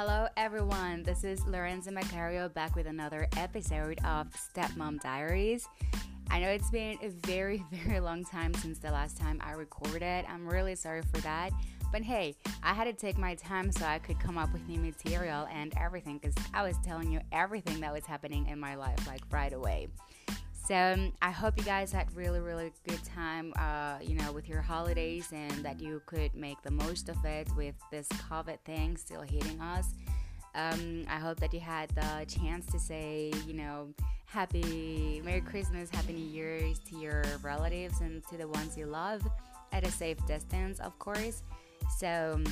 Hello, everyone. This is Lorenza Macario back with another episode of Stepmom Diaries. I know it's been a very, very long time since the last time I recorded. I'm really sorry for that. But hey, I had to take my time so I could come up with new material and everything because I was telling you everything that was happening in my life like right away. So um, I hope you guys had really, really good time, uh, you know, with your holidays and that you could make the most of it with this COVID thing still hitting us. Um, I hope that you had the chance to say, you know, happy Merry Christmas, Happy New Year's to your relatives and to the ones you love at a safe distance, of course. So, um,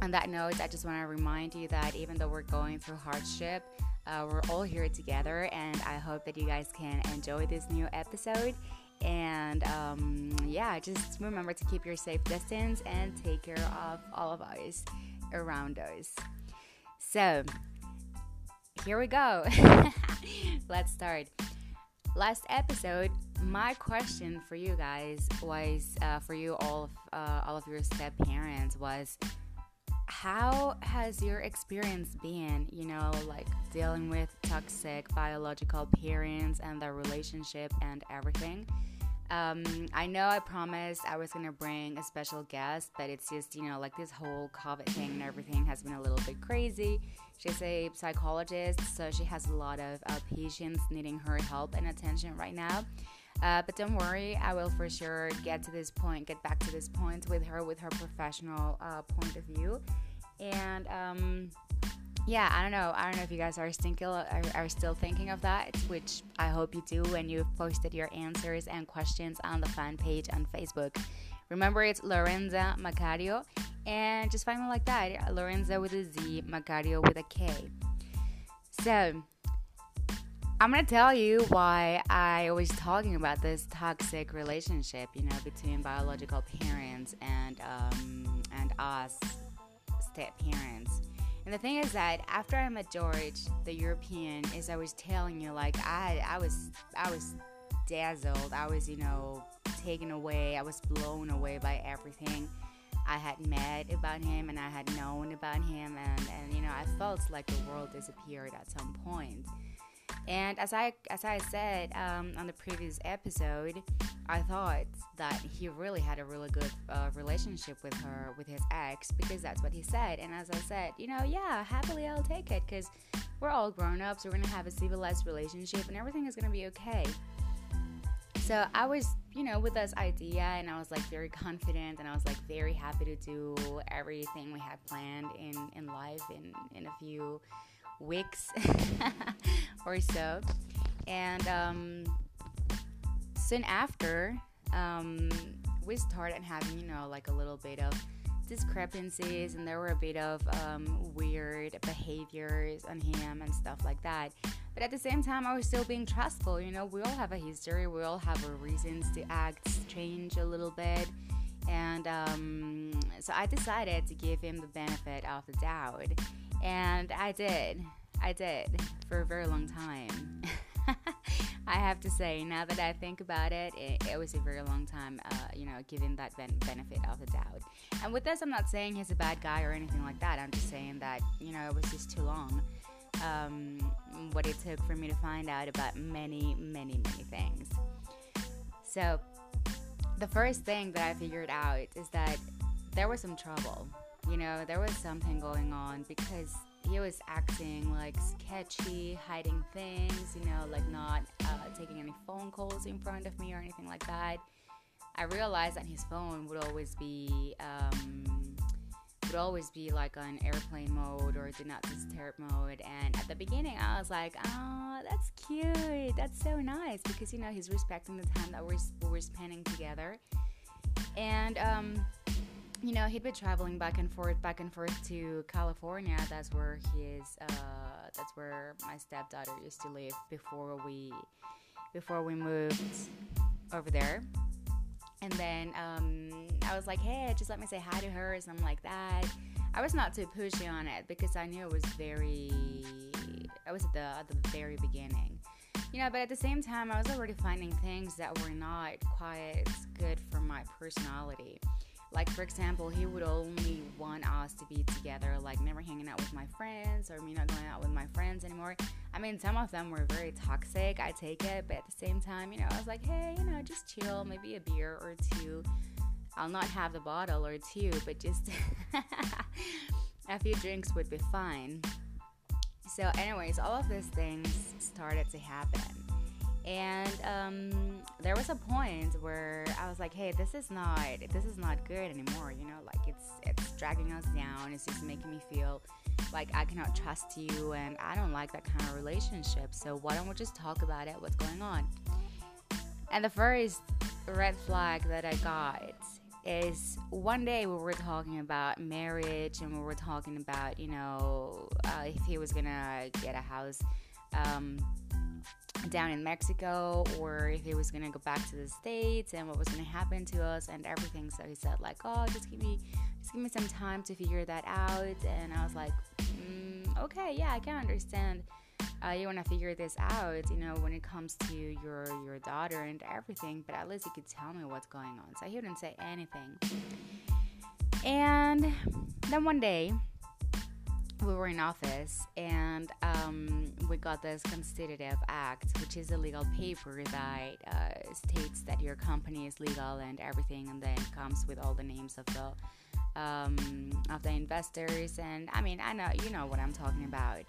on that note, I just want to remind you that even though we're going through hardship, uh, we're all here together, and I hope that you guys can enjoy this new episode. And um, yeah, just remember to keep your safe distance and take care of all of us around us. So, here we go. Let's start. Last episode, my question for you guys was uh, for you all of uh, all of your step parents was how has your experience been, you know, like dealing with toxic biological parents and their relationship and everything? Um, I know I promised I was gonna bring a special guest, but it's just, you know, like this whole COVID thing and everything has been a little bit crazy. She's a psychologist, so she has a lot of uh, patients needing her help and attention right now. Uh, but don't worry, I will for sure get to this point, get back to this point with her, with her professional uh, point of view. And um, yeah, I don't know. I don't know if you guys are still are, still thinking of that, which I hope you do when you've posted your answers and questions on the fan page on Facebook. Remember, it's Lorenza Macario, and just find me like that, Lorenza with a Z, Macario with a K. So I'm gonna tell you why I was talking about this toxic relationship, you know, between biological parents and um, and us step parents. And the thing is that after I met George, the European, as I was telling you, like I, I was, I was dazzled. I was, you know, taken away. I was blown away by everything I had met about him and I had known about him, and and you know, I felt like the world disappeared at some point. And as I as I said um, on the previous episode, I thought that he really had a really good uh, relationship with her with his ex because that's what he said. And as I said, you know, yeah, happily I'll take it because we're all grown ups. We're gonna have a civilized relationship, and everything is gonna be okay. So I was, you know, with this idea, and I was like very confident, and I was like very happy to do everything we had planned in in life in in a few weeks or so. And um, soon after, um, we started having, you know, like a little bit of discrepancies, and there were a bit of um, weird behaviors on him and stuff like that. But at the same time, I was still being trustful. You know, we all have a history, we all have our reasons to act strange a little bit. And um, so I decided to give him the benefit of the doubt. And I did. I did for a very long time. I have to say, now that I think about it, it, it was a very long time, uh, you know, giving that ben- benefit of the doubt. And with this, I'm not saying he's a bad guy or anything like that. I'm just saying that, you know, it was just too long. Um, what it took for me to find out about many, many, many things. So, the first thing that I figured out is that there was some trouble. You know, there was something going on because he was acting like sketchy, hiding things, you know, like not uh, taking any phone calls in front of me or anything like that. I realized that his phone would always be um, would always be like on airplane mode or do not disturb mode. And at the beginning, I was like, "Oh, that's cute. That's so nice," because you know he's respecting the time that we're we're spending together. And um, you know, he'd been traveling back and forth, back and forth to California. That's where his, uh, that's where my stepdaughter used to live before we, before we moved over there. And then um, I was like, hey, just let me say hi to her, or something like that. I was not too pushy on it because I knew it was very, I was at the, at the very beginning. You know, but at the same time, I was already finding things that were not quite good for my personality Like, for example, he would only want us to be together, like never hanging out with my friends or me not going out with my friends anymore. I mean, some of them were very toxic, I take it, but at the same time, you know, I was like, hey, you know, just chill, maybe a beer or two. I'll not have the bottle or two, but just a few drinks would be fine. So, anyways, all of these things started to happen. And um, there was a point where I was like, "Hey, this is not this is not good anymore. You know, like it's it's dragging us down. It's just making me feel like I cannot trust you, and I don't like that kind of relationship. So why don't we just talk about it? What's going on?" And the first red flag that I got is one day we were talking about marriage and we were talking about you know uh, if he was gonna get a house um, down in Mexico or if he was gonna go back to the states and what was gonna happen to us and everything. So he said like, oh, just give me, just give me some time to figure that out. And I was like, mm, okay, yeah, I can understand. Uh, you want to figure this out, you know, when it comes to your your daughter and everything. But at least you could tell me what's going on. So he wouldn't say anything. And then one day we were in office and um, we got this constitutive act which is a legal paper that uh, states that your company is legal and everything and then comes with all the names of the um, of the investors. And i mean i know you know what i'm talking about.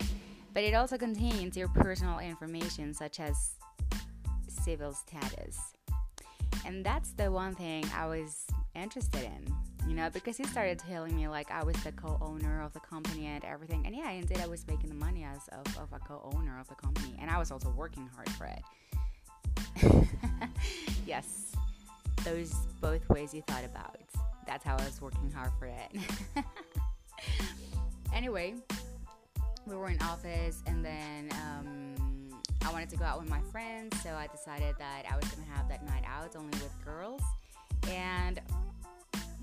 But it also contains your personal information such as civil status. And that's the one thing i was interested in you know, because he started telling me like I was the co-owner of the company and everything. And yeah, indeed I was making the money as of, of a co-owner of the company, and I was also working hard for it. yes, those both ways you thought about. That's how I was working hard for it. anyway, we were in office, and then um, I wanted to go out with my friends, so I decided that I was gonna have that night out only with girls. And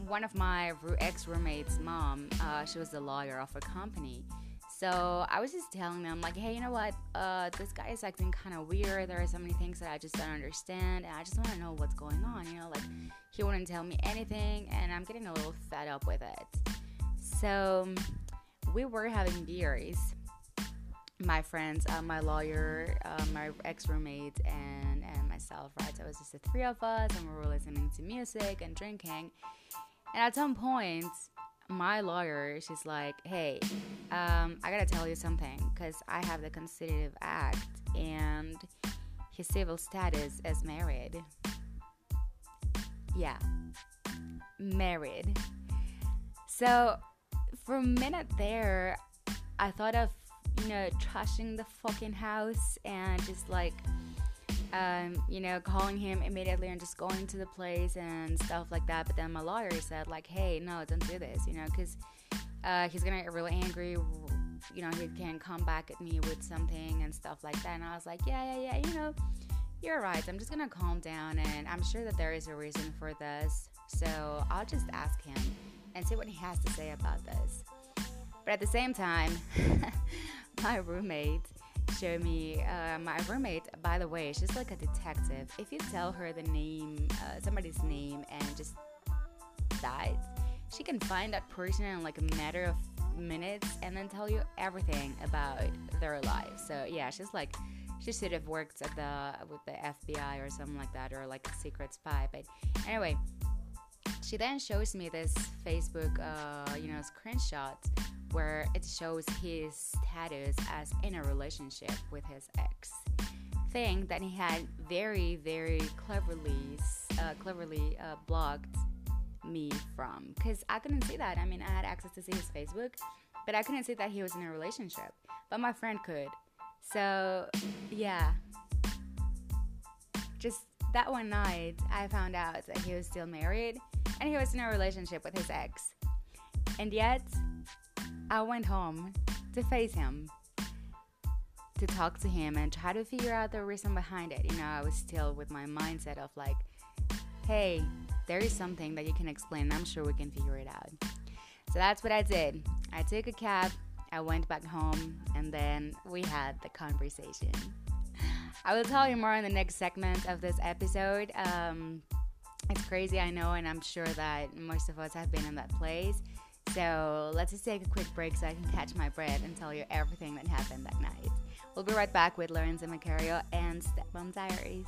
one of my ex roommates' mom, uh, she was the lawyer of a company. So I was just telling them, like, hey, you know what? Uh, this guy is acting kind of weird. There are so many things that I just don't understand, and I just want to know what's going on. You know, like he wouldn't tell me anything, and I'm getting a little fed up with it. So we were having beers. My friends, uh, my lawyer, uh, my ex roommate, and and myself, right? So it was just the three of us, and we were listening to music and drinking. And at some point, my lawyer, she's like, hey, um, I gotta tell you something, because I have the Constitutive Act and his civil status is married. Yeah, married. So for a minute there, I thought of, you know, trashing the fucking house and just like um, you know, calling him immediately and just going to the place and stuff like that. But then my lawyer said, like, hey, no, don't do this, you know, because uh, he's gonna get really angry. You know, he can come back at me with something and stuff like that. And I was like, yeah, yeah, yeah, you know, you're right. I'm just gonna calm down, and I'm sure that there is a reason for this. So I'll just ask him and see what he has to say about this. But at the same time, my roommate show me uh, my roommate by the way she's like a detective. If you tell her the name uh, somebody's name and just dies she can find that person in like a matter of minutes and then tell you everything about their life. So yeah she's like she should have worked at the with the FBI or something like that or like a secret spy but anyway she then shows me this Facebook uh, you know screenshot where it shows his status as in a relationship with his ex. Thing that he had very, very cleverly, uh, cleverly uh, blocked me from, because I couldn't see that. I mean, I had access to see his Facebook, but I couldn't see that he was in a relationship. But my friend could. So, yeah. Just that one night, I found out that he was still married and he was in a relationship with his ex. And yet, I went home to face him, to talk to him and try to figure out the reason behind it. You know, I was still with my mindset of like, hey, there is something that you can explain. I'm sure we can figure it out. So that's what I did. I took a cab, I went back home, and then we had the conversation. I will tell you more in the next segment of this episode. Um, it's crazy, I know, and I'm sure that most of us have been in that place. So let's just take a quick break so I can catch my breath and tell you everything that happened that night. We'll be right back with Lorenza Macario and Stepmom Diaries.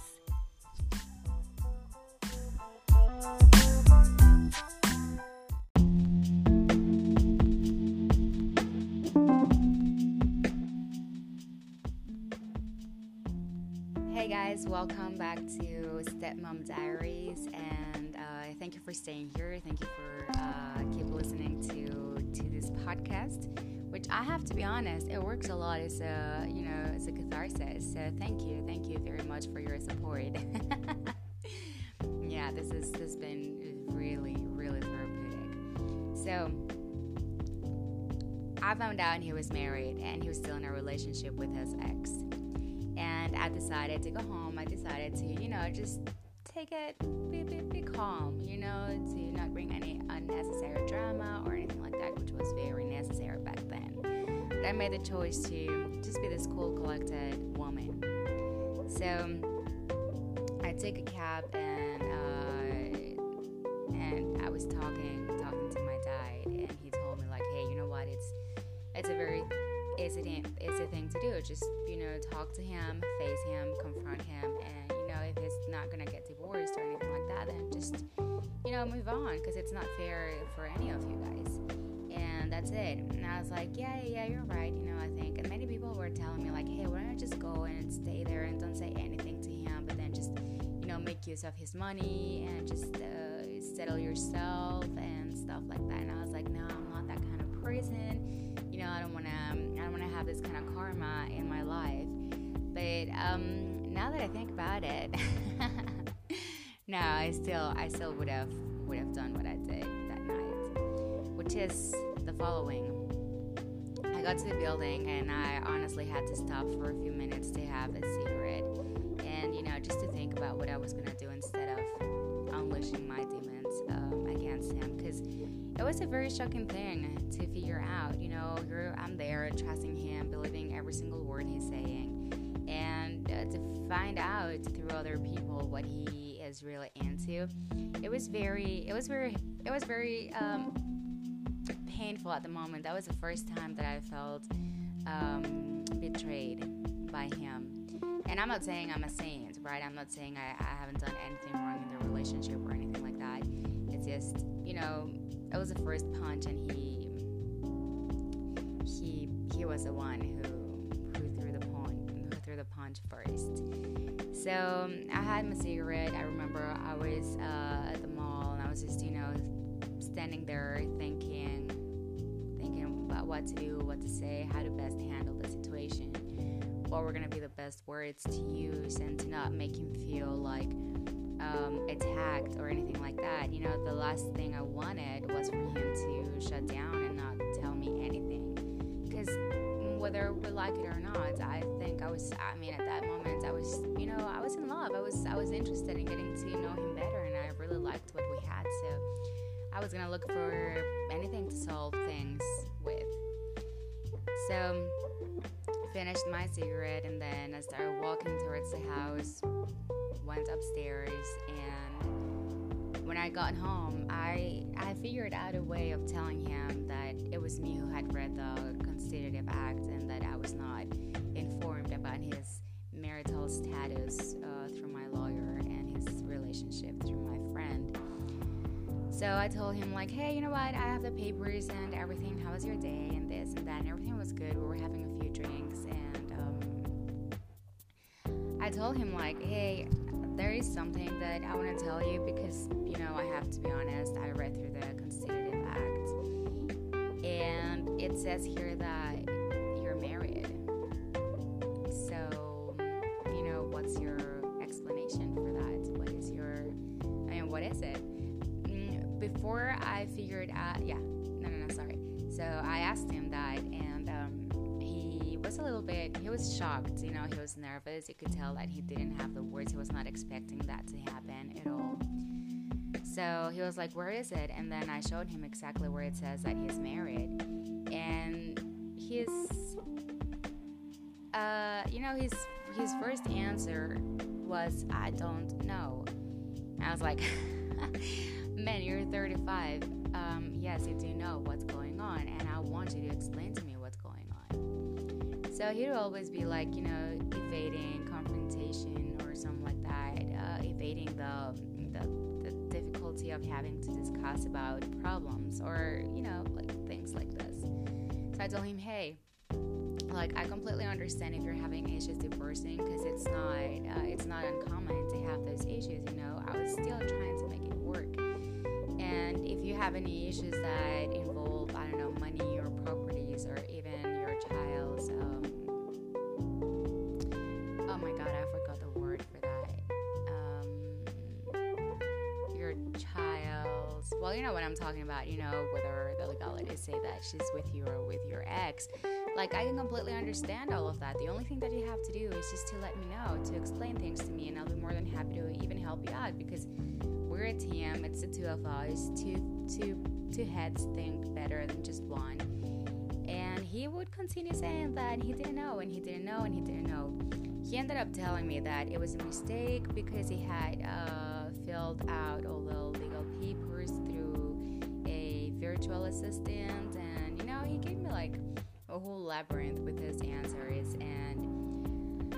Hey guys, welcome back to Stepmom Diaries, and uh, thank you for staying here. Thank you for uh, keep listening to to this podcast, which I have to be honest, it works a lot as a you know as a catharsis. So thank you, thank you very much for your support. yeah, this is this has been really really therapeutic. So. I found out he was married and he was still in a relationship with his ex I decided to go home. I decided to, you know, just take it, be, be, be calm, you know, to not bring any unnecessary drama or anything like that, which was very necessary back then. But I made the choice to just be this cool, collected woman. So I took a cab and uh, and I was talking talking to my dad, and he told me like, hey, you know what? It's it's a very is it is a thing to do. Just you know, talk to him, face him, confront him, and you know, if he's not gonna get divorced or anything like that, then just you know, move on because it's not fair for any of you guys. And that's it. And I was like, yeah, yeah, you're right. You know, I think. And many people were telling me like, hey, why don't I just go and stay there and don't say anything to him, but then just you know, make use of his money and just uh, settle yourself and stuff like that. And I was like, no, I'm not that kind of person you know, I don't want to, I don't want to have this kind of karma in my life. But um, now that I think about it, no, I still, I still would have, would have done what I did that night, which is the following. I got to the building and I honestly had to stop for a few minutes to have a cigarette and, you know, just to think about what I was going to do instead of unleashing my demons um, because it was a very shocking thing to figure out. You know, I'm there trusting him, believing every single word he's saying, and uh, to find out through other people what he is really into. It was very, it was very, it was very um, painful at the moment. That was the first time that I felt um, betrayed by him. And I'm not saying I'm a saint, right? I'm not saying I, I haven't done anything wrong in the relationship or anything you know, it was the first punch, and he he he was the one who who threw the punch who threw the punch first. So I had my cigarette. I remember I was uh, at the mall and I was just you know standing there thinking thinking about what to do, what to say, how to best handle the situation, what were gonna be the best words to use, and to not make him feel like um, attacked or anything like that. You know, the last thing I wanted was for him to shut down and not tell me anything. Because whether we like it or not, I think I was. I mean, at that moment, I was. You know, I was in love. I was. I was interested in getting to know him better, and I really liked what we had. So I was gonna look for anything to solve things with. So finished my cigarette and then I started walking towards the house went upstairs and when I got home, I I figured out a way of telling him that it was me who had read the constitutive act and that I was not informed about his marital status uh, through my lawyer and his relationship through my friend. So I told him like, hey, you know what? I have the papers and everything. How was your day? And this and that. And everything was good. We were having a few drinks and um, I told him like, hey, there is something that I want to tell you because, you know, I have to be honest, I read through the Constitutive Act. And it says here that shocked, you know, he was nervous. You could tell that he didn't have the words, he was not expecting that to happen at all. So he was like, Where is it? And then I showed him exactly where it says that he's married. And his, uh, you know, his, his first answer was, I don't know. I was like, Man, you're 35. Um, yes, you do know what's going on, and I want you to explain to me. So he'd always be like, you know, evading confrontation or something like that, uh, evading the, the the difficulty of having to discuss about problems or you know like things like this. So I told him, hey, like I completely understand if you're having issues divorcing because it's not uh, it's not uncommon to have those issues. You know, I was still trying to make it work. And if you have any issues that you know what I'm talking about you know whether the legalities say that she's with you or with your ex like, I can completely understand all of that. The only thing that you have to do is just to let me know, to explain things to me, and I'll be more than happy to even help you out because we're a team. It's the two of us. Two, two, two heads think better than just one. And he would continue saying that he didn't know, and he didn't know, and he didn't know. He ended up telling me that it was a mistake because he had uh, filled out a virtual assistant, and you know, he gave me like a whole labyrinth with his answers and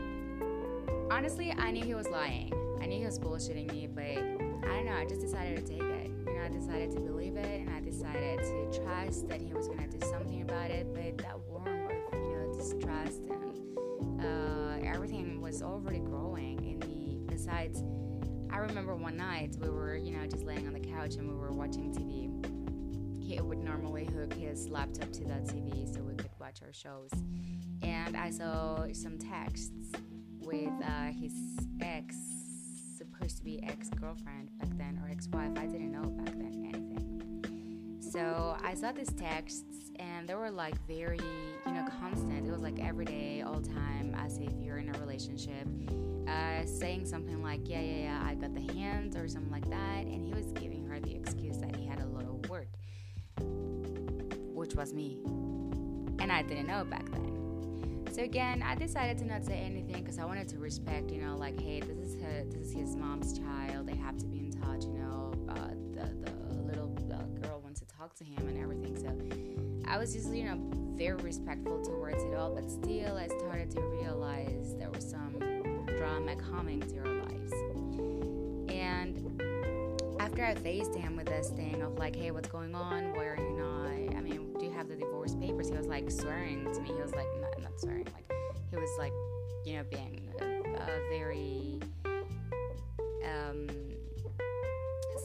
honestly i knew he was lying. I knew he was bullshitting me but i don't know i just decided to take it. You know i decided to believe it and i decided to trust that he was to do something about it but that worm of you know distrust and uh, everything was already growing in me. Besides i remember one night we were you know just laying on the couch and we were watching tv he would normally hook his laptop to that tv so we could watch our shows. And I saw some texts with uh, his ex, supposed to be ex girlfriend back then, or ex wife. I didn't know back then anything. So I saw these texts, and they were like very, you know, constant. It was like every day, all time, as if you're in a relationship. Uh, saying something like, yeah, yeah, yeah, I got the hint, or something like that. And he was giving her the excuse that he was me and I didn't know back then. So again, I decided to not say anything because I wanted to respect, you know, like, hey, this is her, this is his mom's child. They have to be in touch, you know. Uh, the the little uh, girl wants to talk to him and everything. So I was just, you know, very respectful towards it all. But still, I started to realize there was some drama coming to our lives. And after I faced him with this thing of like, hey, what's going on? Papers? He was like swearing to me. He was like, not, not swearing, like, he was like, you know, being a, a very um,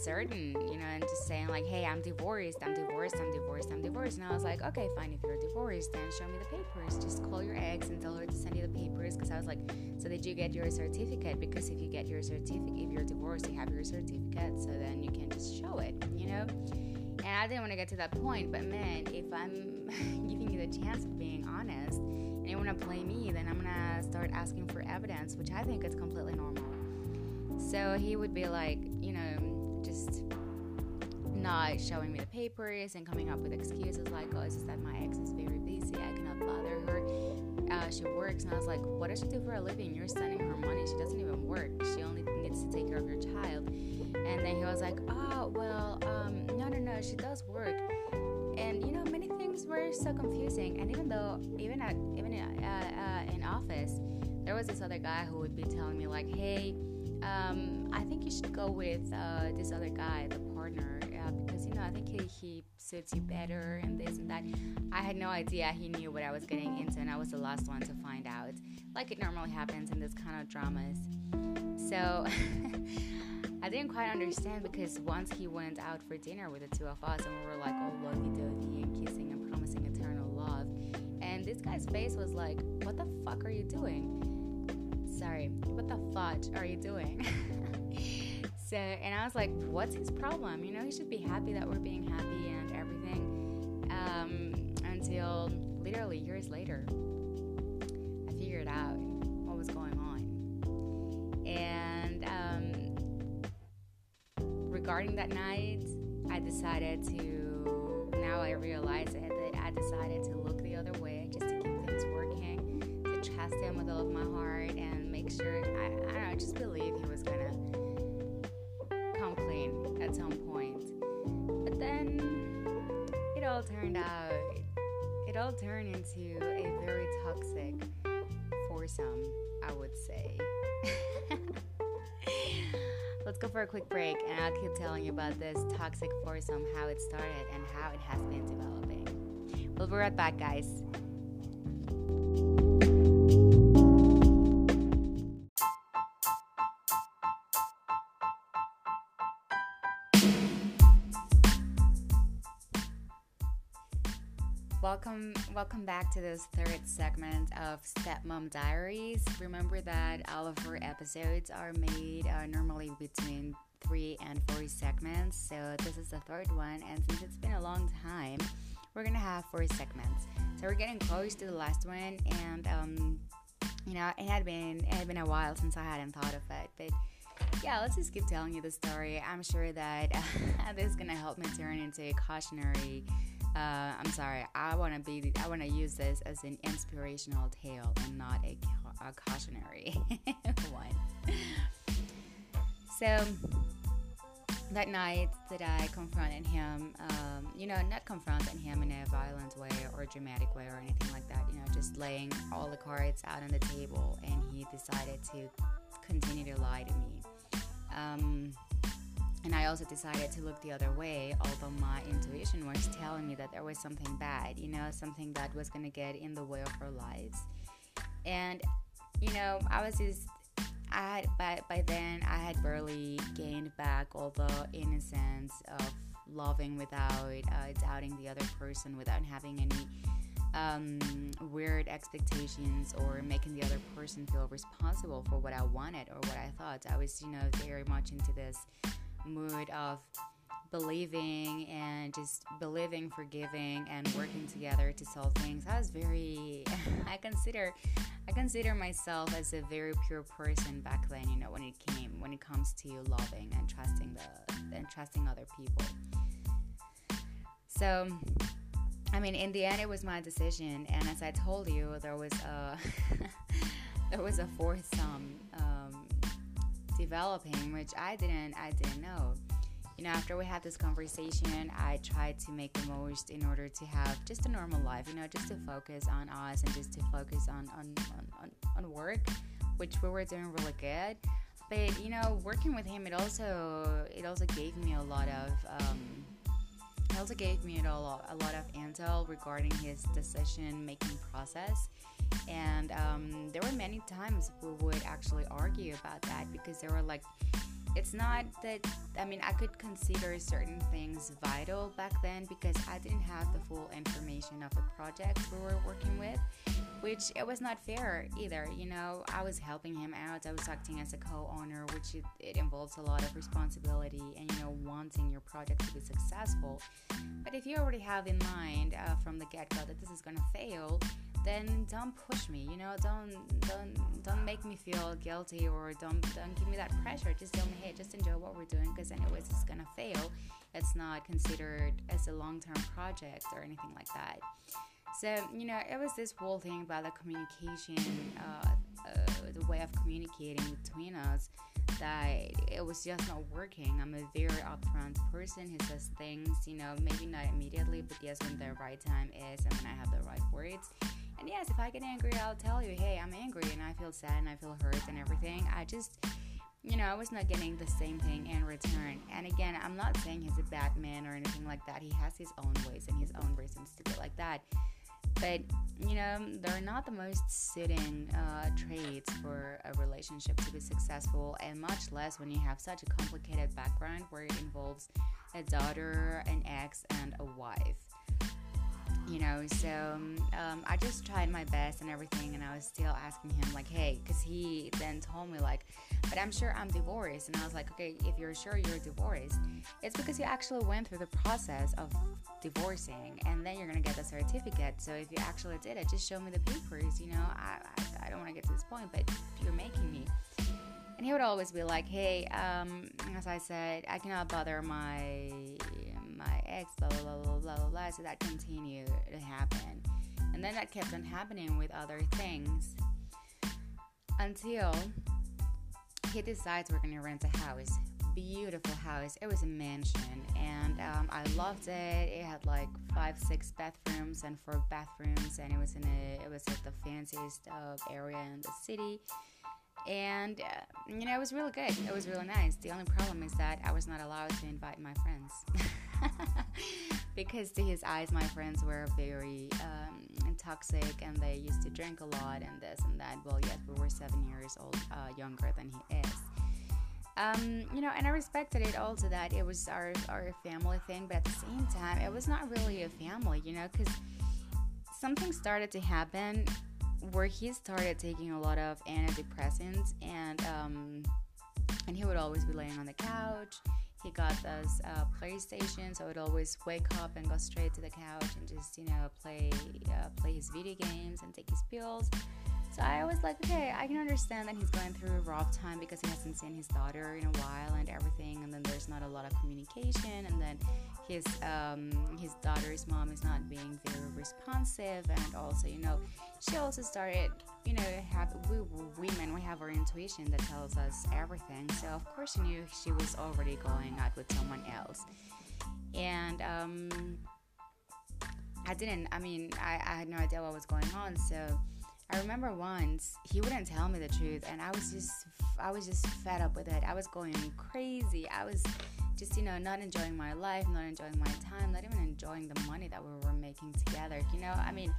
certain, you know, and just saying like, "Hey, I'm divorced. I'm divorced. I'm divorced. I'm divorced." And I was like, "Okay, fine. If you're divorced, then show me the papers. Just call your ex and tell her to send you the papers." Because I was like, "So did you get your certificate? Because if you get your certificate, if you're divorced, you have your certificate. So then you can just show it, you know." And I didn't want to get to that point, but man, if I'm giving you the chance of being honest and you want to play me, then I'm gonna start asking for evidence, which I think is completely normal. So he would be like, you know, just not showing me the papers and coming up with excuses like, oh, it's just that my ex is very busy, I cannot bother her. Uh, she works, and I was like, what does she do for a living? You're sending her money. She doesn't even work. She only needs to take care of your child. And then he was like, oh, well, um, no, no, no, she does work. And you know, many things were so confusing. And even though, even at even uh, uh, in office, there was this other guy who would be telling me like, hey, um, I think you should go with uh, this other guy, the partner, uh, because you know I think he, he suits you better and this and that. I had no idea he knew what I was getting into, and I was the last one to find out, like it normally happens in this kind of dramas. So I didn't quite understand because once he went out for dinner with the two of us, and we were like all lovey-dovey and kissing and promising eternal love, and this guy's face was like, "What the fuck are you doing?" Sorry, what the fudge are you doing? so, and I was like, what's his problem? You know, he should be happy that we're being happy and everything. Um, until literally years later, I figured out what was going on. And um, regarding that night, I decided to, now I realize that I decided to look the other way just to keep things working, to trust him with all of my heart and sure, I, I don't know, I just believe he was gonna come clean at some point. But then it all turned out, it all turned into a very toxic foursome, I would say. Let's go for a quick break, and I'll keep telling you about this toxic foursome, how it started, and how it has been developing. We'll be right back, guys. Welcome, back to this third segment of Stepmom Diaries. Remember that all of our episodes are made uh, normally between three and four segments. So this is the third one, and since it's been a long time, we're gonna have four segments. So we're getting close to the last one, and um, you know, it had been it had been a while since I hadn't thought of it, but yeah, let's just keep telling you the story. I'm sure that uh, this is gonna help me turn into a cautionary uh, I'm sorry. I want to be. I want to use this as an inspirational tale and not a, a cautionary one. So that night that I confronted him, um, you know, not confronting him in a violent way or dramatic way or anything like that. You know, just laying all the cards out on the table, and he decided to continue to lie to me. Um, and I also decided to look the other way, although my intuition was telling me that there was something bad, you know, something that was going to get in the way of our lives. And, you know, I was just, I had, by, by then, I had barely gained back all the innocence of loving without uh, doubting the other person, without having any um, weird expectations or making the other person feel responsible for what I wanted or what I thought. I was, you know, very much into this mood of believing and just believing, forgiving, and working together to solve things. I was very, I consider, I consider myself as a very pure person back then. You know, when it came, when it comes to loving and trusting the, and trusting other people. So, I mean, in the end, it was my decision, and as I told you, there was a, there was a fourth. Um, developing, which I didn't I didn't know. You know, after we had this conversation, I tried to make the most in order to have just a normal life, you know, just to focus on us and just to focus on on, on, on work, which we were doing really good. But you know, working with him, it also it also gave me a lot of um, it also gave me a lot, a lot of intel regarding his decision making process. And um, there were many times we would actually argue about that because there were like it's not that i mean i could consider certain things vital back then because i didn't have the full information of the project we were working with which it was not fair either you know? I was helping him out. I was acting as a co-owner which it, it involves a lot of responsibility and you know wanting your project to be successful. But if you already have in mind uh, from the get-go that this is going to fail then don't push me you know? Don't don't don't make me feel guilty or don't don't give me that pressure. Just tell me hey just enjoy what we're doing because anyways it's gonna fail it's not considered as a long-term project or anything like that so you know it was this whole thing about the communication uh, uh, the way of communicating between us that it was just not working. I'm a very upfront person who says things, you know, maybe not immediately, but yes, when the right time is and when I have the right words. And yes, if I get angry, I'll tell you, hey, I'm angry and I feel sad and I feel hurt and everything. I just, you know, I was not getting the same thing in return. And again, I'm not saying he's a bad man or anything like that. He has his own ways and his own reasons to be like that. But, you know, they're not the most sitting uh, traits for a relationship to be successful, and much less when you have such a complicated background where it involves a daughter, an ex, and a wife you know so um, i just tried my best and everything and i was still asking him like hey because he then told me like but i'm sure i'm divorced and i was like okay if you're sure you're divorced it's because you actually went through the process of divorcing and then you're gonna get the certificate so if you actually did it just show me the papers you know i, I, I don't want to get to this point but you're making me. And he would always be like hey um, as i said i cannot bother my my ex, blah, blah, blah, blah, blah, blah. So that continued to happen. And then that kept on happening with other things until he decides we're going to rent a house. beautiful house. It was a mansion, and um, I loved it. It had like five, six bathrooms and four bathrooms, and it was in a it was at the fanciest uh, area in the city. And uh, you know, it was really good. It was really nice. The only problem is that I was not allowed to invite my friends because to his eyes, my friends were very um, toxic and they used to drink a lot and this and that. Well, yet we were seven years old, uh, younger than he is. Um, you know, and I respected it also that it was our, our family thing, but at the same time, it was not really a family, you know, because something started to happen where he started taking a lot of antidepressants and um, and he would always be laying on the couch. He got this uh, PlayStation, so he would always wake up and go straight to the couch and just you know play uh, play his video games and take his pills. So I was like, okay, I can understand that he's going through a rough time because he hasn't seen his daughter in a while and everything, and then there's not a lot of communication, and then his um, his daughter's mom is not being very responsive, and also, you know, she also started, you know, have we women we have our intuition that tells us everything. So of course, she knew she was already going out with someone else, and um, I didn't. I mean, I, I had no idea what was going on, so I remember once he wouldn't tell me the truth, and I was just I was just fed up with it. I was going crazy. I was just you know not enjoying my life, not enjoying my time, not even enjoying the money that we were making together. You know, I mean,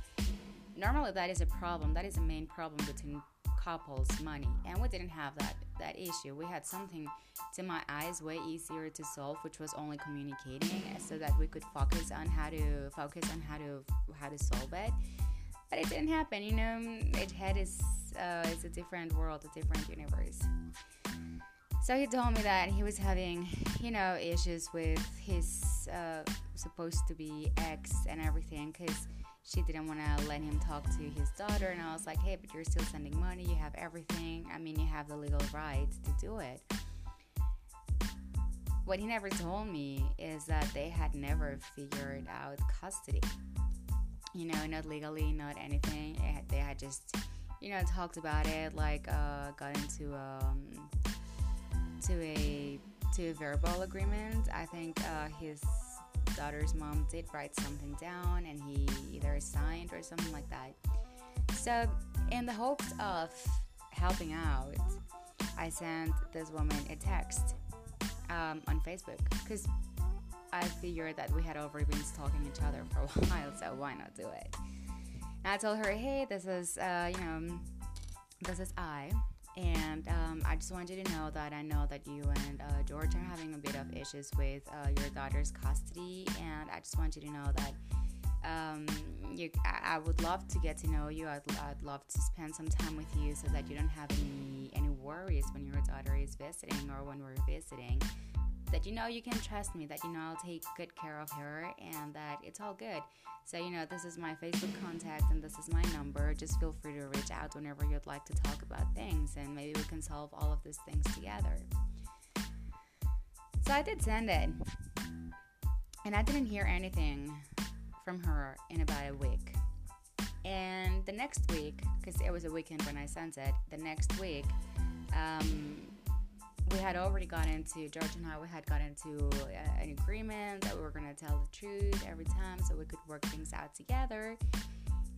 normally that is a problem. That is a main problem between couples, money, and we didn't have that that issue. We had something, to my eyes, way easier to solve, which was only communicating, so that we could focus on how to focus on how to how to solve it but it didn't happen. You know, it had is uh, it's a different world, a different universe. So he told me that he was having, you know, issues with his uh, supposed to be ex and everything because she didn't want to let him talk to his daughter. And I was like, hey, but you're still sending money. You have everything. I mean, you have the legal rights to do it. What he never told me is that they had never figured out custody you know, not legally, not anything. Had, they had just, you know, talked about it, like uh, got into um, to a to a verbal agreement. I think uh, his daughter's mom did write something down, and he either signed or something like that. So, in the hopes of helping out, I sent this woman a text um, on Facebook because I figured that we had already been stalking each other for a while, so why not do it? And I told her, hey, this is, uh, you know, this is I, and um, I just want you to know that I know that you and uh, George are having a bit of issues with uh, your daughter's custody, and I just want you to know that um, you, I, I, would love to get to know you. I'd, I'd love to spend some time with you so that you don't have any any worries when your daughter is visiting or when we're visiting that you know you can trust me, that you know I'll take good care of her, and that it's all good. So, you know, this is my Facebook contact and this is my number. Just feel free to reach out whenever you'd like to talk about things, and maybe we can solve all of these things together. So, I did send it, and I didn't hear anything from her in about a week. And the next week, because it was a weekend when I sent it, the next week, um, we had already got into George and I we had got into uh, an agreement that we were gonna tell the truth every time so we could work things out together.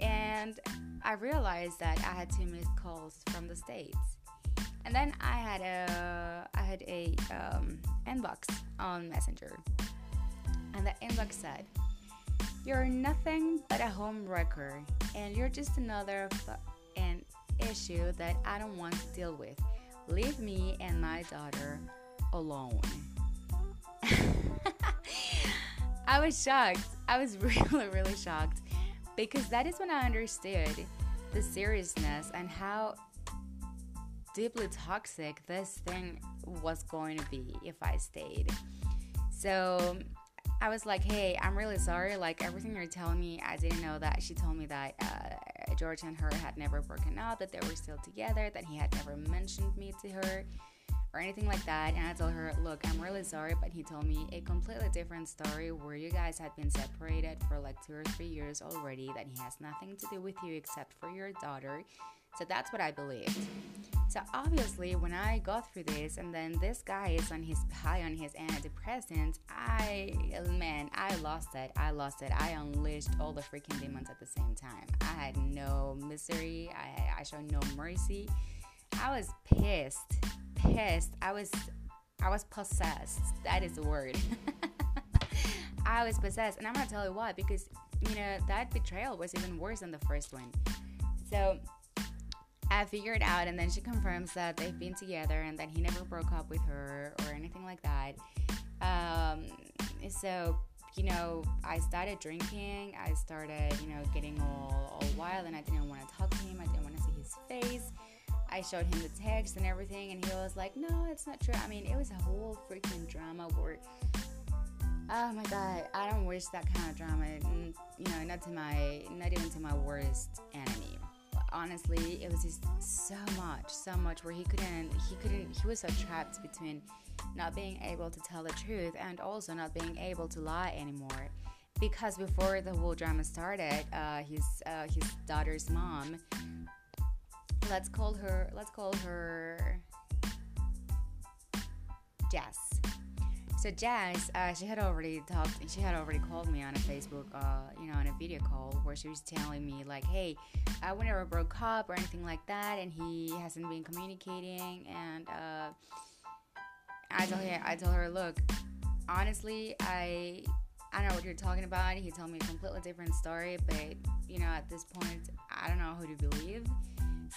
And I realized that I had two missed calls from the states, and then I had a I had a um, inbox on Messenger, and the inbox said, "You're nothing but a home wrecker, and you're just another f- an issue that I don't want to deal with." Leave me and my daughter alone. I was shocked. I was really, really shocked because that is when I understood the seriousness and how deeply toxic this thing was going to be if I stayed. So I was like, hey, I'm really sorry. Like, everything you're telling me, I didn't know that. She told me that uh, George and her had never broken up, that they were still together, that he had never mentioned me to her or anything like that. And I told her, look, I'm really sorry, but he told me a completely different story where you guys had been separated for like two or three years already, that he has nothing to do with you except for your daughter. So that's what I believed. So obviously, when I got through this, and then this guy is on his high on his antidepressants, I man, I lost it. I lost it. I unleashed all the freaking demons at the same time. I had no misery. I I showed no mercy. I was pissed, pissed. I was I was possessed. That is the word. I was possessed, and I'm gonna tell you why. Because you know that betrayal was even worse than the first one. So I figured out, and then she confirms that they've been together and that he never broke up with her or anything like that. Um, so, you know, I started drinking. I started, you know, getting all, all wild, and I didn't want to talk to him. I didn't want to see his face. I showed him the text and everything, and he was like, "No, it's not true." I mean, it was a whole freaking drama where, oh my god, I don't wish that kind of drama. You know, not to my, not even to my worst enemy honestly, it was just so much, so much where he couldn't, he couldn't, he was so trapped between not being able to tell the truth and also not being able to lie anymore. Because before the whole drama started, uh, his uh, his daughter's mom, let's call her, let's call her Jess so Jazz, uh, she had already talked. She had already called me on a Facebook, uh, you know, on a video call where she was telling me like, "Hey, I uh, never broke up or anything like that, and he hasn't been communicating." And uh, I told her, I told her, look, honestly, I I don't know what you're talking about. He told me a completely different story, but you know, at this point, I don't know who to believe.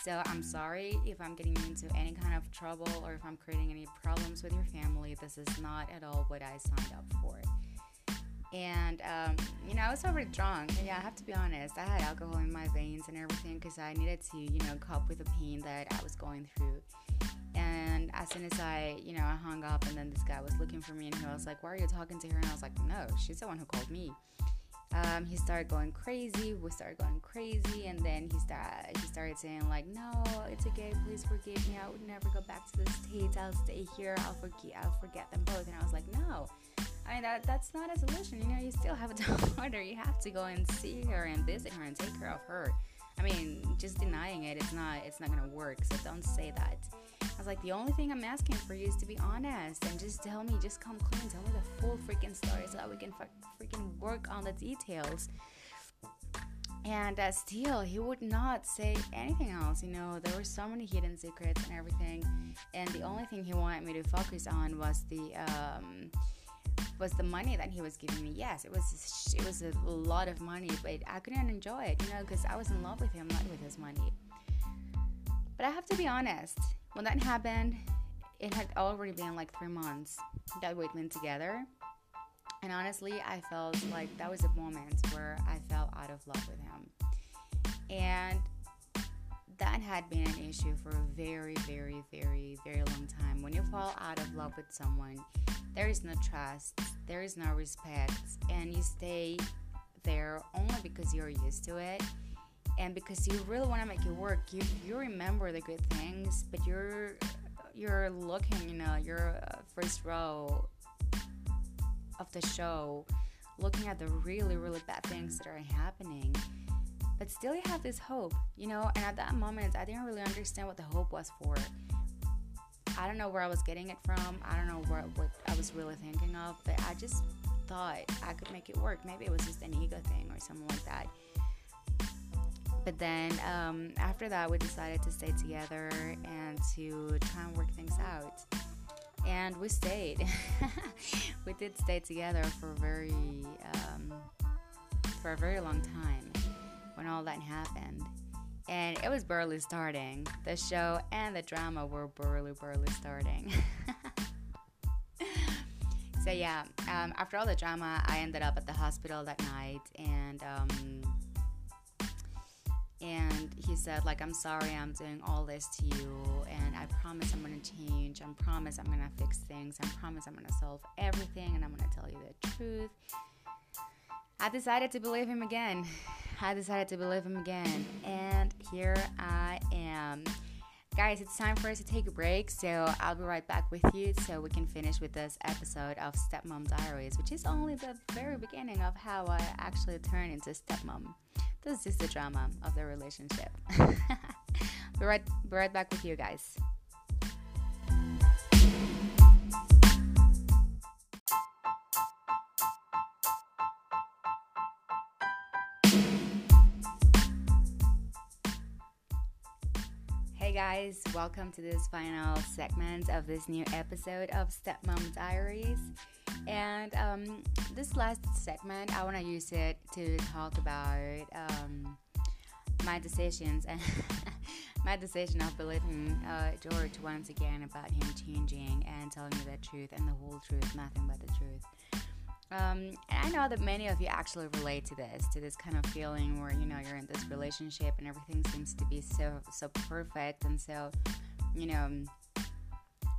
So I'm sorry if I'm getting into any kind of trouble or if I'm creating any problems with your family. This is not at all what I signed up for. And, um, you know, I was already drunk. Yeah, I have to be honest. I had alcohol in my veins and everything because I needed to, you know, cope with the pain that I was going through. And as soon as I, you know, I hung up and then this guy was looking for me and he was like, Why are you talking to her? And I was like, No, she's the one who called me um, he started going crazy. We started going crazy, and then he started he started saying like, "No, it's okay. Please forgive me. I would never go back to the states. I'll stay here. I'll forget. I'll forget them both." And I was like, "No." I mean that that's not a solution. You know, you still have a daughter. You have to go and see her and visit her and take care of her. I mean, just denying it, it's not it's not gonna work. So don't say that. I was like, the only thing I'm asking for you is to be honest and just tell me, just come clean, tell me the full freaking story so that we can freaking work on the details. And uh, still, he would not say anything else. You know, there were so many hidden secrets and everything. And the only thing he wanted me to focus on was the um, was the money that he was giving me. Yes, it was it was a lot of money, but I couldn't enjoy it. You know, because I was in love with him, not with his money. But I have to be honest. When that happened, it had already been like three months that we'd been together. And honestly, I felt like that was a moment where I fell out of love with him. And that had been an issue for a very, very, very, very long time. When you fall out of love with someone, there is no trust, there is no respect, and you stay there only because you're used to it and because you really want to make it work you you remember the good things but you're you're looking you know you're uh, first row of the show looking at the really really bad things that are happening. But still you have this hope you know and at that moment i didn't really understand what the hope was for. I don't know where i was getting it from i don't know where, what i was really thinking of but i just thought i could make it work. Maybe it was just an ego thing or something like that but then um, after that, we decided to stay together and to try and work things out. And we stayed. we did stay together for very um, for a very long time when all that happened. And it was barely starting. The show and the drama were barely, barely starting. so yeah, um, after all the drama, I ended up at the hospital that night, and um, and he said like i'm sorry i'm doing all this to you and i promise i'm gonna change. I promise i'm gonna fix things. I promise i'm gonna solve everything and i'm gonna tell you the truth. I decided to believe him again. I decided to believe him again. And here i am guys it's time for us to take a break so i'll be right back with you so we can finish with this episode of stepmom diaries which is only the very beginning of how i actually turned into stepmom this is the drama of the relationship. Be right, be right back with you guys. Guys, welcome to this final segment of this new episode of Stepmom Diaries. And um, this last segment, I want to use it to talk about um, my decisions and my decision of believing uh, George once again about him changing and telling me the truth and the whole truth, nothing but the truth. Um, and I know that many of you actually relate to this, to this kind of feeling where you know you're in this relationship and everything seems to be so so perfect and so, you know,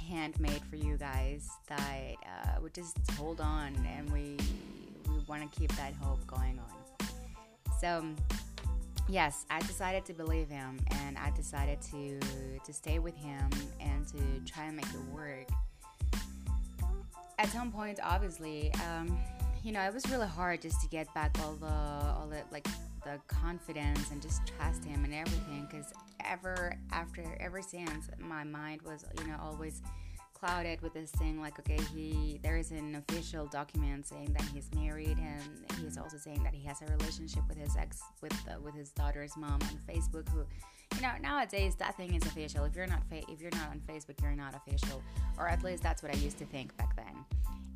handmade for you guys that uh, we just hold on and we we want to keep that hope going on. So yes, I decided to believe him and I decided to to stay with him and to try and make it work. At some point, obviously, um, you know, it was really hard just to get back all the all the like the confidence and just trust him and everything because ever after ever since my mind was you know always clouded with this thing like okay he there is an official document saying that he's married and he's also saying that he has a relationship with his ex with with his daughter's mom on Facebook who you know nowadays that thing is official if you're not fa- if you're not on Facebook you're not official or at least that's what I used to think back then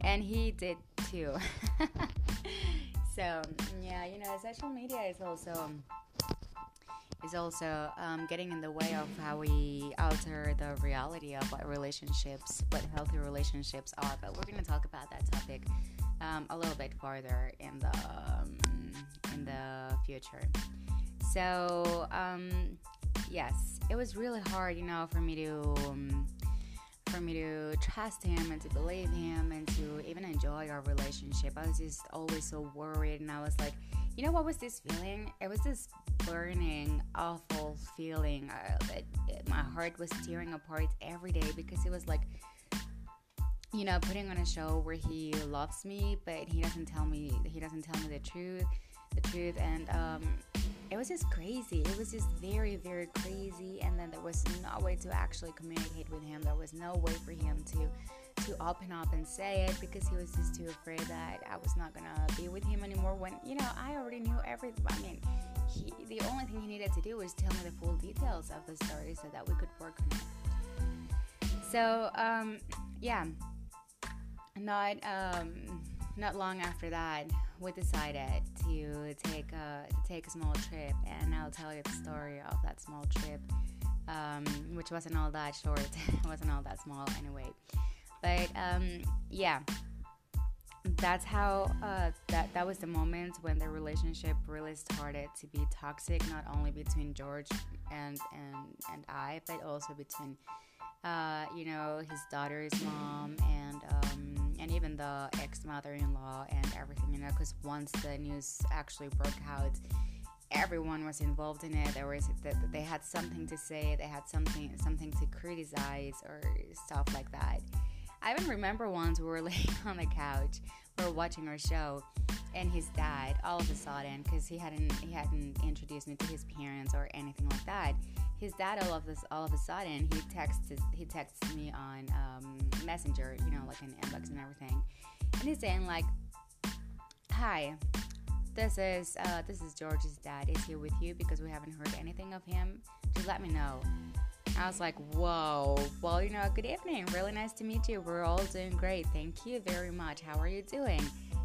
and he did too so yeah you know social media is also is also um, getting in the way of how we alter the reality of what relationships, what healthy relationships are. But we're going to talk about that topic um, a little bit farther in the um, in the future. So um, yes, it was really hard, you know, for me to um, for me to trust him and to believe him and to even enjoy our relationship. I was just always so worried, and I was like you know what was this feeling? It was this burning, awful feeling uh, that my heart was tearing apart every day because it was like, you know, putting on a show where he loves me, but he doesn't tell me he doesn't tell me the truth, the truth, and um, it was just crazy. It was just very, very crazy, and then there was no way to actually communicate with him. There was no way for him to to open up and say it because he was just too afraid that I was not gonna be with him anymore. When you know I already knew everything. I mean, he, the only thing he needed to do was tell me the full details of the story so that we could work on it. So um, yeah, not um, not long after that, we decided to take a to take a small trip, and I'll tell you the story of that small trip. Um, which wasn't all that short, it wasn't all that small anyway. But um, yeah, that's how uh, that that was the moment when the relationship really started to be toxic, not only between George and and and I, but also between uh, you know his daughter's mom and um, even the ex mother-in-law and everything. You know, because once the news actually broke out, everyone was involved in it. There was they had something to say, they had something something to criticize or stuff like that. I even remember once we were laying on the couch, were watching our show, and his dad, all of a sudden, because he hadn't he hadn't introduced me to his parents or anything like that, his dad all of this all of a sudden he texts he texts me on um, Messenger, you know, like an inbox and everything, and he's saying like, "Hi, this is uh, this is George's dad. Is he with you? Because we haven't heard anything of him. Just let me know." I was like, whoa. Well, you know, good evening. Really nice to meet you. We're all doing great. Thank you very much. How are you doing?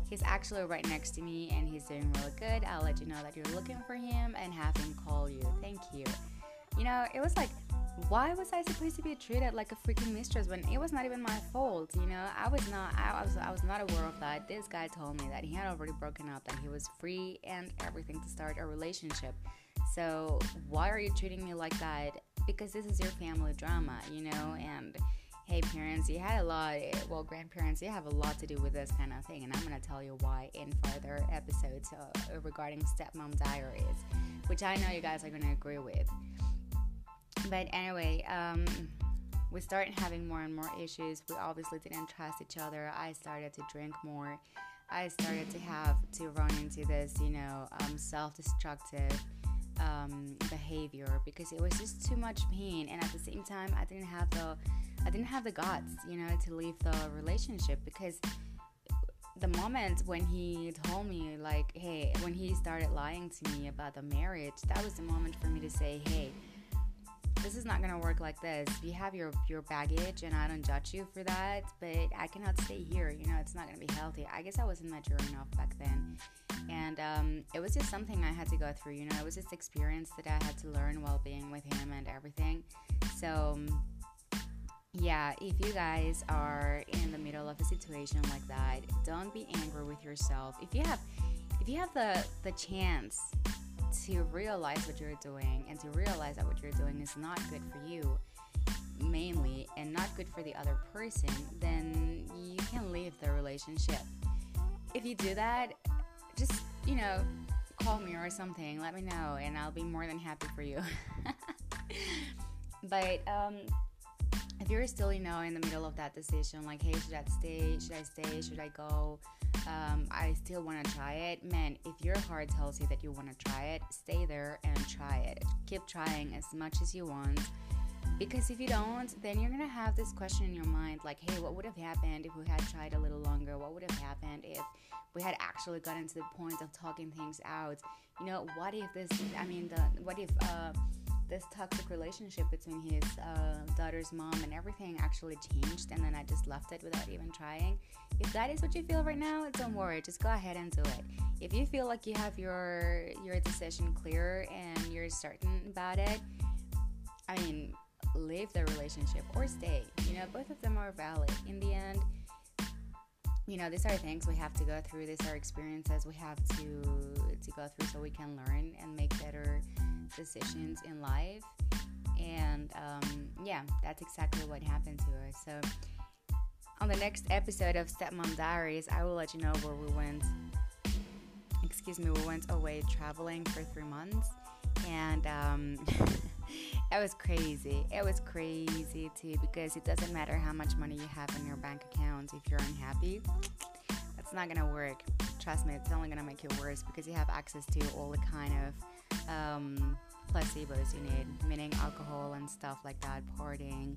He's actually right next to me and he's doing really good. I'll let you know that you're looking for him and have him call you. Thank you. You know, it was like, why was I supposed to be treated like a freaking mistress when it was not even my fault? You know, I was not, I was, I was not aware of that. This guy told me that he had already broken up, that he was free and everything to start a relationship. So why are you treating me like that? because this is your family drama, you know, and hey parents you had a lot well grandparents you have a lot to do with this kind of thing and i'm going to tell you why in further episodes uh, regarding stepmom diaries which i know you guys are going to agree with. But anyway um, we started having more and more issues. We obviously didn't trust each other. I started to drink more. I started to have to run into this you know um, self-destructive um, behavior because it was just too much pain, and at the same time, I didn't have the I didn't have the guts, you know, to leave the relationship because the moment when he told me like hey when he started lying to me about the marriage that was the moment for me to say hey this is not gonna work like this. You have your your baggage and i don't judge you for that but i cannot stay here. You know it's not gonna be healthy. I guess i wasn't mature enough back then and um, it was just something i had to go through you know it was this experience that i had to learn while being with him and everything so um, yeah, if you guys are in the middle of a situation like that, don't be angry with yourself. If you have if you have the the chance to realize what you're doing and to realize that what you're doing is not good for you mainly and not good for the other person, then you can leave the relationship. If you do that, just, you know, call me or something, let me know and I'll be more than happy for you. but um if you're still, you know, in the middle of that decision, like, hey, should I stay? Should I stay? Should I go? Um, I still want to try it. Man, if your heart tells you that you want to try it, stay there and try it. Keep trying as much as you want. Because if you don't, then you're gonna have this question in your mind like, hey, what would have happened if we had tried a little longer? What would have happened if we had actually gotten to the point of talking things out? You know, what if this, I mean, the, what if, uh, this toxic relationship between his uh, daughter's mom and everything actually changed and then I just left it without even trying. If that is what you feel right now, don't worry, just go ahead and do it. If you feel like you have your your decision clear and you're certain about it, I mean, leave the relationship or stay. You know, both of them are valid. In the end, you know, these are things we have to go through. These are experiences we have to to go through so we can learn and make better decisions in life. And um, yeah, that's exactly what happened to us. So, on the next episode of Stepmom Diaries, I will let you know where we went. Excuse me, we went away traveling for three months, and um, it was crazy. It was crazy too because it doesn't matter how much money you have in your bank account if you're unhappy. That's not gonna work. Trust me, it's only gonna make it worse because you have access to all the kind of um, placebos you need, meaning alcohol and stuff like that, partying,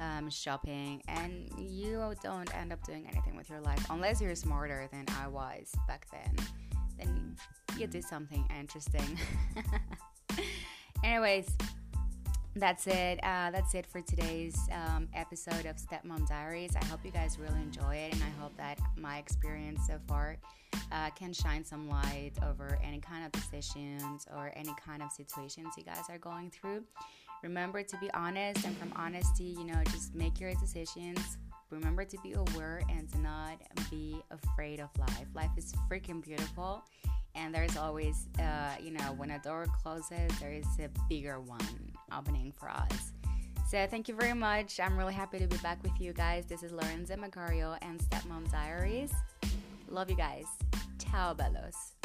um, shopping, and you don't end up doing anything with your life unless you're smarter than I was back then. Then you do something interesting. Anyways, that's it. Uh, that's it for today's um, episode of Stepmom Diaries. I hope you guys really enjoy it, and I hope that my experience so far uh, can shine some light over any kind of decisions or any kind of situations you guys are going through. Remember to be honest, and from honesty, you know, just make your decisions. Remember to be aware and to not be afraid of life. Life is freaking beautiful, and there's always, uh, you know, when a door closes, there is a bigger one opening for us. So thank you very much. I'm really happy to be back with you guys. This is Lorenza Macario and Stepmom Diaries. Love you guys. Ciao, bellos.